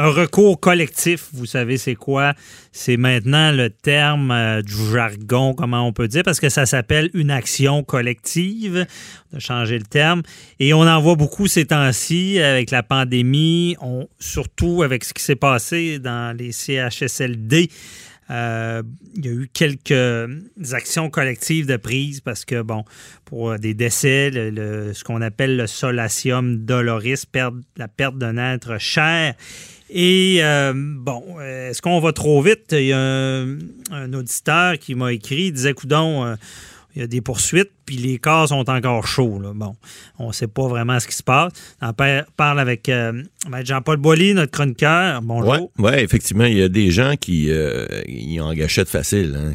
Un recours collectif, vous savez c'est quoi? C'est maintenant le terme euh, du jargon, comment on peut dire, parce que ça s'appelle une action collective. On a changé le terme. Et on en voit beaucoup ces temps-ci avec la pandémie, on, surtout avec ce qui s'est passé dans les CHSLD. Euh, il y a eu quelques actions collectives de prise parce que, bon, pour des décès, ce qu'on appelle le solatium doloris, la perte d'un être cher. Et euh, bon, est-ce qu'on va trop vite? Il y a un, auditeur qui m'a écrit, il disait, coudon, euh, il y a des poursuites, puis les cas sont encore chauds. Bon, on ne sait pas vraiment ce qui se passe. On parle avec euh, Jean-Paul Boilly, notre chroniqueur. Bonjour. Oui, ouais, effectivement, il y a des gens qui euh, ont en gâchette facile. Hein.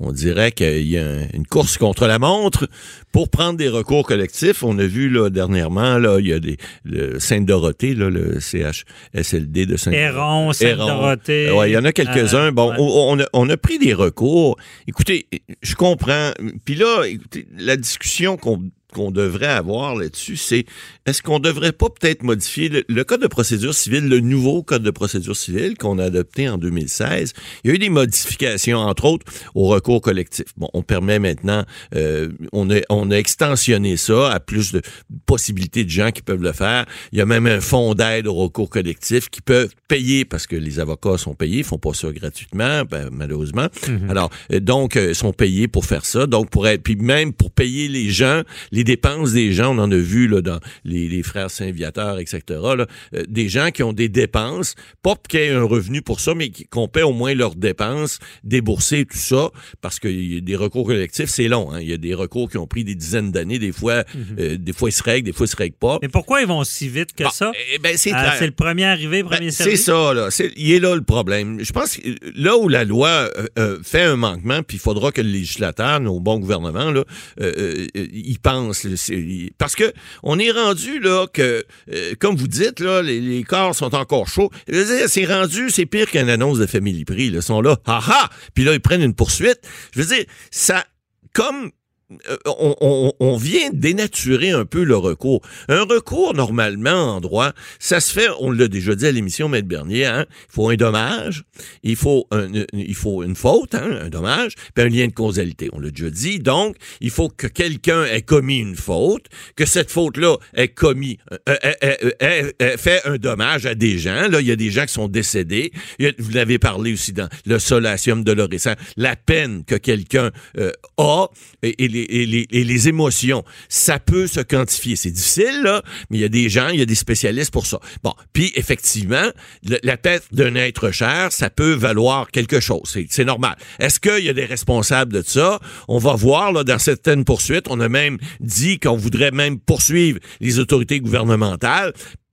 on dirait qu'il y a une course contre la montre pour prendre des recours collectifs. On a vu là, dernièrement, là, il y a des, le Sainte-Dorothée, le CHSLD de Sainte-Dorothée. Sainte-Dorothée. Oui, il y en a quelques-uns. Euh, bon, on, a, on a pris des recours. Écoutez, je comprends. Puis là, écoutez, la discussion qu'on qu'on devrait avoir là-dessus, c'est est-ce qu'on devrait pas peut-être modifier le, code de procédure civile, le nouveau code de procédure civile qu'on a adopté en 2016. Il y a eu des modifications, entre autres, au recours collectif. Bon, on permet maintenant, euh, on, a, on a extensionné ça à plus de possibilités de gens qui peuvent le faire. Il y a même un fonds d'aide au recours collectif qui peuvent payer parce que les avocats sont payés, ils font pas ça gratuitement, ben, malheureusement. Mm-hmm. Alors, euh, donc, euh, sont payés pour faire ça. Donc, pour être, puis même pour payer les gens, les les dépenses des gens, on en a vu là, dans les, frères Saint-Viateur, etc., là, euh, des gens qui ont des dépenses, pas qu'il y ait un revenu pour ça, mais qu'on paie au moins leurs dépenses, débourser tout ça, parce que y a des recours collectifs, c'est long. Hein. Il y a des recours qui ont pris des dizaines d'années, des fois, mhm. euh, des fois ils se règlent, des fois ils se règlent pas. Mais pourquoi ils vont si vite que ça? Eh ben, c'est ah, le premier arrivé, premier ben, C'est ça, là. il est là le problème. Je pense que là où la loi euh, fait un manquement, puis il faudra que le législateur, nos bons gouvernements, là, y parce que on est rendu là que, euh, comme vous dites, là, les, corps sont encore chauds. C'est rendu, c'est pire qu'une annonce de Family Prix. Ils sont là, ha ha! Puis là, ils prennent une poursuite. Je veux dire, ça, comme euh, on, vient dénaturer un peu le recours. Un recours, normalement, en droit, ça se fait, on l'a déjà dit à l'émission Maître Bernier, hein, il faut un dommage, il faut, une faute, hein, un dommage, puis un lien de causalité. On l'a déjà dit. Donc, il faut que quelqu'un ait commis une faute, que cette faute-là ait commis, euh, euh, fait un dommage à des gens. Là, il y a des gens qui sont décédés. Vous l'avez parlé aussi dans le solatium de l'orissant. La peine que quelqu'un a et, et les et les, émotions, ça peut se quantifier. C'est difficile, là, mais il y a des gens, il y a des spécialistes pour ça. Bon, puis effectivement, la perte d'un être cher, ça peut valoir quelque chose. C'est normal. Est-ce qu'il y a des responsables de ça? On va voir, là, dans certaines poursuites, on a même dit qu'on voudrait même poursuivre les autorités gouvernementales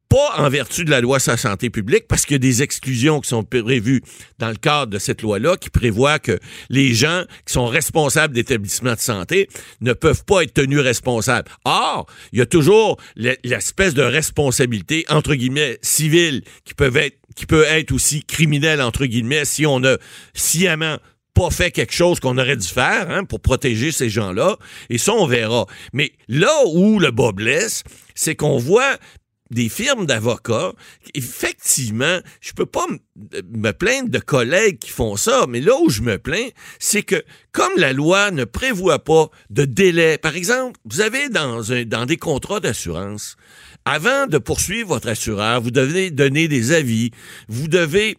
pas en vertu de la loi sur la santé publique, parce qu'il y a des exclusions qui sont prévues dans le cadre de cette loi-là, qui prévoit que les gens qui sont responsables d'établissements de santé ne peuvent pas être tenus responsables. Or, il y a toujours l'espèce de responsabilité, entre guillemets, civile, qui peut être qui peut être aussi criminelle, entre guillemets, si on a sciemment pas fait quelque chose qu'on aurait dû faire hein, pour protéger ces gens-là. Et ça, on verra. Mais là où le bas blesse, c'est qu'on voit des firmes d'avocats, effectivement, je peux pas me plaindre de collègues qui font ça, mais là où je me plains, c'est que comme la loi ne prévoit pas de délai, par exemple, vous avez dans, un, dans des contrats d'assurance, avant de poursuivre votre assureur, vous devez donner des avis, vous devez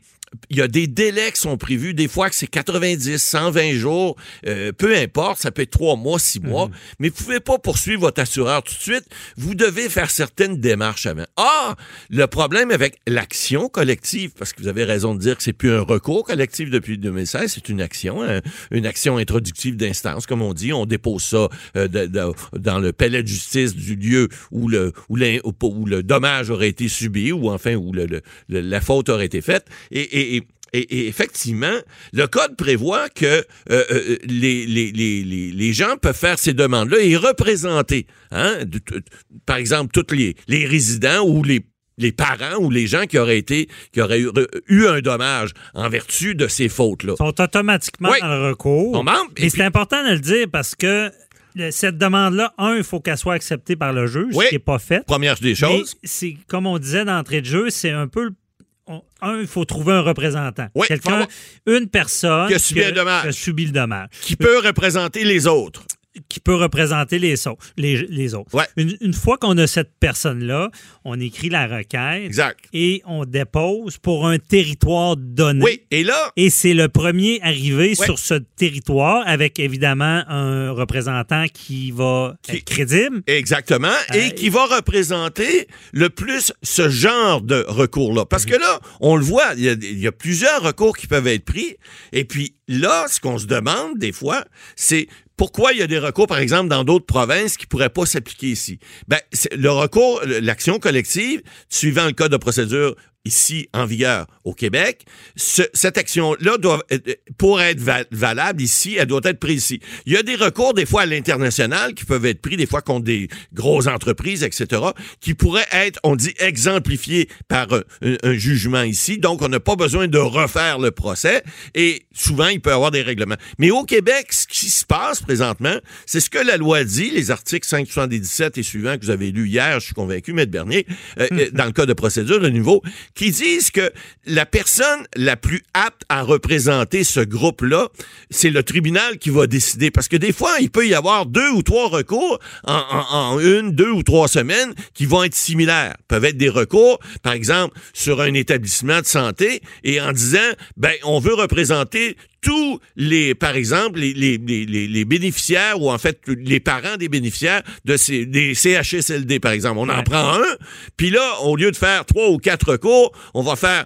il y a des délais qui sont prévus, des fois que c'est 90, 120 jours, euh, peu importe, ça peut être trois mois, six mois, Mhm. mais vous pouvez pas poursuivre votre assureur tout de suite. Vous devez faire certaines démarches avant. Ah, le problème avec l'action collective, parce que vous avez raison de dire que c'est plus un recours collectif depuis 2016, c'est une action, hein, une action introductive d'instance, comme on dit. On dépose ça euh, de- de- dans le palais de justice du lieu où le, où, l'in- où le dommage aurait été subi, ou enfin où le- le- le- la faute aurait été faite. Et, et- et- et, et effectivement, le code prévoit que euh, euh, les, les, les, les, gens peuvent faire ces demandes-là et représenter, hein, de- de- par exemple, tous les, les résidents ou les les parents ou les gens qui auraient été qui auraient eu, eu un dommage en vertu de ces fautes-là. Ils sont automatiquement Oui. dans le recours. On et Et c'est important de le dire parce que le- cette demande-là, un, il faut qu'elle soit acceptée par le juge, Oui. ce qui n'est pas fait. Première des choses. c'est comme on disait d'entrée de jeu, c'est un peu. On- un, il faut trouver un représentant. Oui, Quelqu'un, une personne Qui a subi un dommage. qui a subi le dommage, qui peut représenter les autres. Qui peut représenter les, les, les autres. Ouais. Une, une fois qu'on a cette personne-là, on écrit la requête Exact. et on dépose pour un territoire donné. Oui, et là, Et c'est le premier arrivé Ouais. sur ce territoire avec évidemment un représentant qui va Qui- être crédible. Exactement. Euh, et qui va représenter le plus ce genre de recours-là. Parce que là, on le voit, il y, a, il y a plusieurs recours qui peuvent être pris. Et puis là, ce qu'on se demande des fois, c'est pourquoi il y a des recours, par exemple, dans d'autres provinces qui pourraient pas s'appliquer ici. Ben, le recours, l'action collective, suivant le code de procédure ici en vigueur au Québec, ce- cette action-là doit, euh, pour être va- valable ici, elle doit être prise ici. Il y a des recours des fois à l'international qui peuvent être pris des fois contre des grosses entreprises, etc., qui pourraient être, on dit, exemplifiés par un, un- un jugement ici. Donc, on n'a pas besoin de refaire le procès et souvent, il peut y avoir des règlements. Mais au Québec, ce qui se passe présentement, c'est ce que la loi dit, les articles 577 et suivants que vous avez lus hier, je suis convaincu, Maître Bernier, euh, euh, dans le code de procédure de nouveau, qui disent que la personne la plus apte à représenter ce groupe-là, c'est le tribunal qui va décider. Parce que des fois, il peut y avoir deux ou trois recours en, une, deux ou trois semaines qui vont être similaires. peuvent être des recours, par exemple, sur un établissement de santé et en disant, ben, on veut représenter tous les, par exemple, les, les, les, les- les bénéficiaires ou en fait les parents des bénéficiaires de ces, des CHSLD, par exemple. On en prend un, puis là, au lieu de faire trois ou quatre recours, on va faire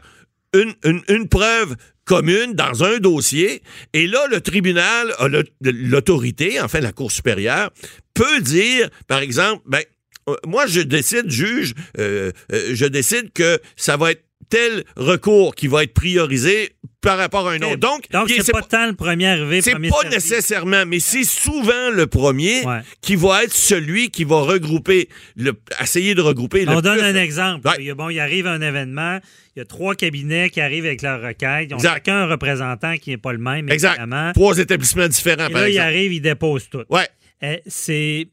une, une, une preuve commune dans un dossier, et là, le tribunal a le- l'autorité, enfin la Cour supérieure, peut dire, par exemple, ben, euh, moi, je décide, juge, euh, euh, je décide que ça va être tel recours qui va être priorisé par rapport à un autre. Donc, Donc, c'est pas tant le premier arrivé, c'est premier pas servi. nécessairement, mais c'est souvent le premier Ouais. qui va être celui qui va regrouper, le, essayer de regrouper le On donne plus- un exemple. Ouais. Bon, il arrive un événement, il y a trois cabinets qui arrivent avec leur requête. Ils ont Exact. chacun un représentant qui n'est pas le même, Exact. évidemment. Trois établissements différents, Et par là, il exemple. arrive, il dépose tout. Ouais. Euh, c'est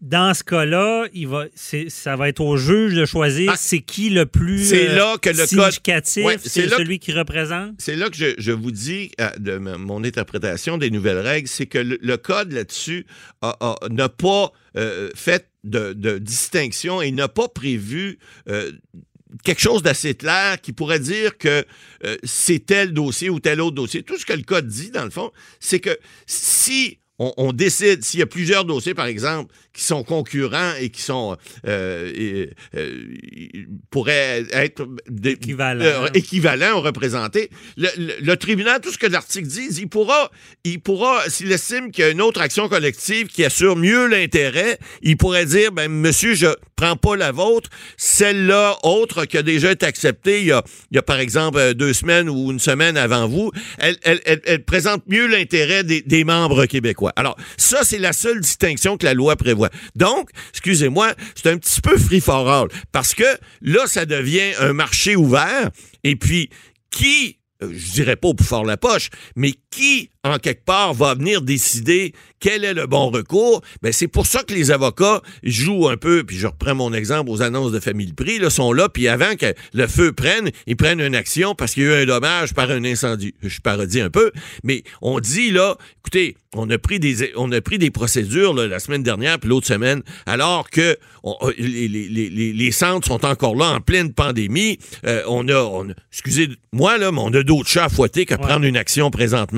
dans ce cas-là, il va, c'est- ça va être au juge de choisir Ah, c'est qui le plus c'est euh, là que le code- significatif, Ouais, c'est c'est là que- celui qui représente? C'est là que je, je vous dis, euh, de mon interprétation des nouvelles règles, c'est que le, le code là-dessus n'a pas euh, fait de, de distinction et n'a pas prévu euh, quelque chose d'assez clair qui pourrait dire que euh, c'est tel dossier ou tel autre dossier. Tout ce que le code dit, dans le fond, c'est que si on, on décide, s'il y a plusieurs dossiers, par exemple, qui sont concurrents et qui sont euh, et, euh, pourraient être des- Équivalents. euh, équivalents ou représentés, le, le- le tribunal, tout ce que l'article dit, il pourra, il pourra, s'il estime qu'il y a une autre action collective qui assure mieux l'intérêt, il pourrait dire, ben, monsieur, je prends pas la vôtre, celle-là, autre, qui a déjà été acceptée il y a, il y a par exemple euh, deux semaines ou une semaine avant vous, elle, elle, elle- elle présente mieux l'intérêt des, des membres québécois. Alors, ça, c'est la seule distinction que la loi prévoit. Donc, excusez-moi, c'est un petit peu free for all, parce que là, ça devient un marché ouvert, et puis, qui, euh, je dirais pas pour faire la poche, mais qui, en quelque part, va venir décider quel est le bon recours? Ben, c'est pour ça que les avocats jouent un peu, puis je reprends mon exemple aux annonces de famille prix, là, sont là, puis avant que le feu prenne, ils prennent une action parce qu'il y a eu un dommage par un incendie. Je parodie un peu, mais on dit, là, écoutez, on a pris des, on a pris des procédures là, la semaine dernière puis l'autre semaine, alors que on- euh, les, les- les- les centres sont encore là en pleine pandémie. Euh, on a, on a- excusez-moi là, mais on a d'autres chats à fouetter que prendre une action présentement.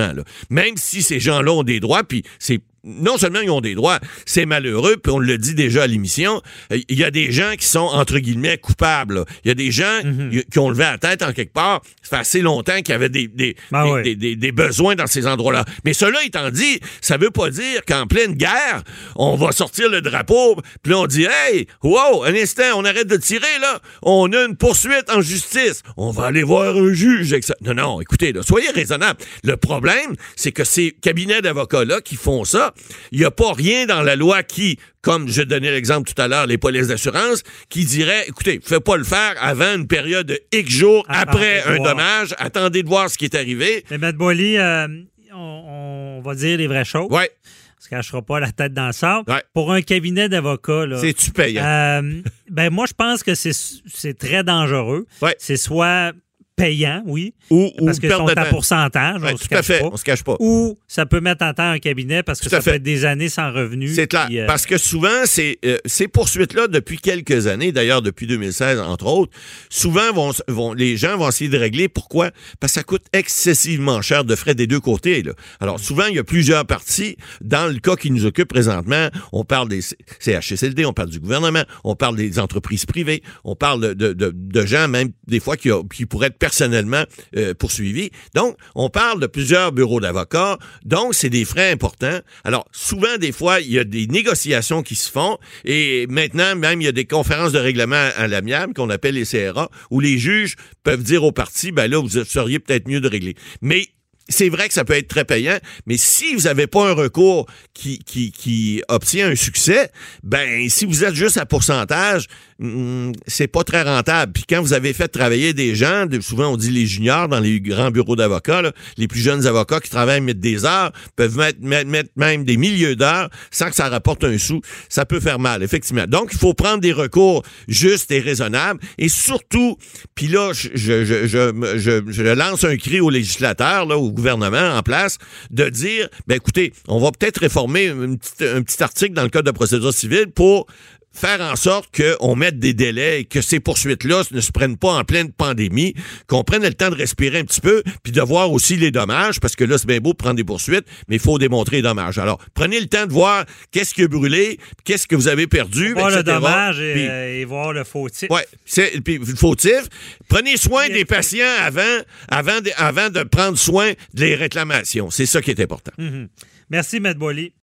Même si ces gens-là ont des droits, puis c'est non seulement ils ont des droits, c'est malheureux, puis on le dit déjà à l'émission, il y a des gens qui sont, entre guillemets, coupables. Il y a des gens y- qui ont levé la tête en quelque part. Ça fait assez longtemps qu'il y avait des, des, Ben des- des- des- besoins dans ces endroits-là. Mais cela étant dit, ça veut pas dire qu'en pleine guerre, on va sortir le drapeau, puis là, on dit Hey, wow, un instant, on arrête de tirer, là. On a une poursuite en justice. On va aller voir un juge. ça. Non, non, écoutez, là, soyez raisonnable. Le problème, c'est que ces cabinets d'avocats-là qui font ça, il n'y a pas rien dans la loi qui, comme je donnais l'exemple tout à l'heure, les polices d'assurance, qui dirait écoutez, faites pas le faire avant une période de X jours après un voir. dommage. Attendez de voir ce qui est arrivé. Mais Matt Boily, euh, on, on va dire les vraies choses. Ouais, On se cachera pas la tête dans le sable. Ouais. Pour un cabinet d'avocats, là, c'est-tu payant? euh, ben moi, je pense que c'est c'est très dangereux. Ouais. C'est soit payant, oui, ou ou parce qu'ils perte sont à pourcentage, Ouais, on se tout à cache fait, pas. on se cache pas. Ou ça peut mettre en temps un cabinet parce que Tout à ça fait. peut être des années sans revenus. C'est clair. euh, Parce que souvent, ces, euh, ces poursuites-là, depuis quelques années, d'ailleurs depuis 2016, entre autres, souvent, vont, vont, les gens vont essayer de régler. Pourquoi? Parce que ça coûte excessivement cher de frais des deux côtés. Là. Alors, souvent, il y a plusieurs parties. Dans le cas qui nous occupe présentement, on parle des CHSLD, on parle du gouvernement, on parle des entreprises privées, on parle de, de, de- de gens, même des fois, qui, qui pourraient être personnellement euh, poursuivis. Donc, on parle de plusieurs bureaux d'avocats. Donc, c'est des frais importants. Alors, souvent, des fois, il y a des négociations qui se font et maintenant, même, il y a des conférences de règlement à l'amiable qu'on appelle les CRA où les juges peuvent dire aux parties, ben là, vous seriez peut-être mieux de régler. Mais c'est vrai que ça peut être très payant, mais si vous n'avez pas un recours qui, qui, qui obtient un succès, ben si vous êtes juste à pourcentage, hum, c'est pas très rentable. Puis quand vous avez fait travailler des gens, souvent on dit les juniors dans les grands bureaux d'avocats, les plus jeunes avocats qui travaillent mettre des heures, peuvent mettre, mettre, même des milliers d'heures sans que ça rapporte un sou, ça peut faire mal, effectivement. Donc il faut prendre des recours justes et raisonnables, et surtout, puis là, je, lance un cri aux législateurs, là, au gouvernement en place, de dire, ben écoutez, on va peut-être réformer un petit article dans le code de procédure civile pour faire en sorte qu'on mette des délais et que ces poursuites-là ne se prennent pas en pleine pandémie, qu'on prenne le temps de respirer un petit peu, puis de voir aussi les dommages, parce que là, c'est bien beau de prendre des poursuites, mais il faut démontrer les dommages. Alors, prenez le temps de voir qu'est-ce qui a brûlé, qu'est-ce que vous avez perdu, voir le dommage et, Puis- euh, et voir le fautif. C'est puis le fautif. Prenez soin des patients avant, avant, de, avant de prendre soin des réclamations. C'est ça qui est important. Mhm. Merci, Matt Boily.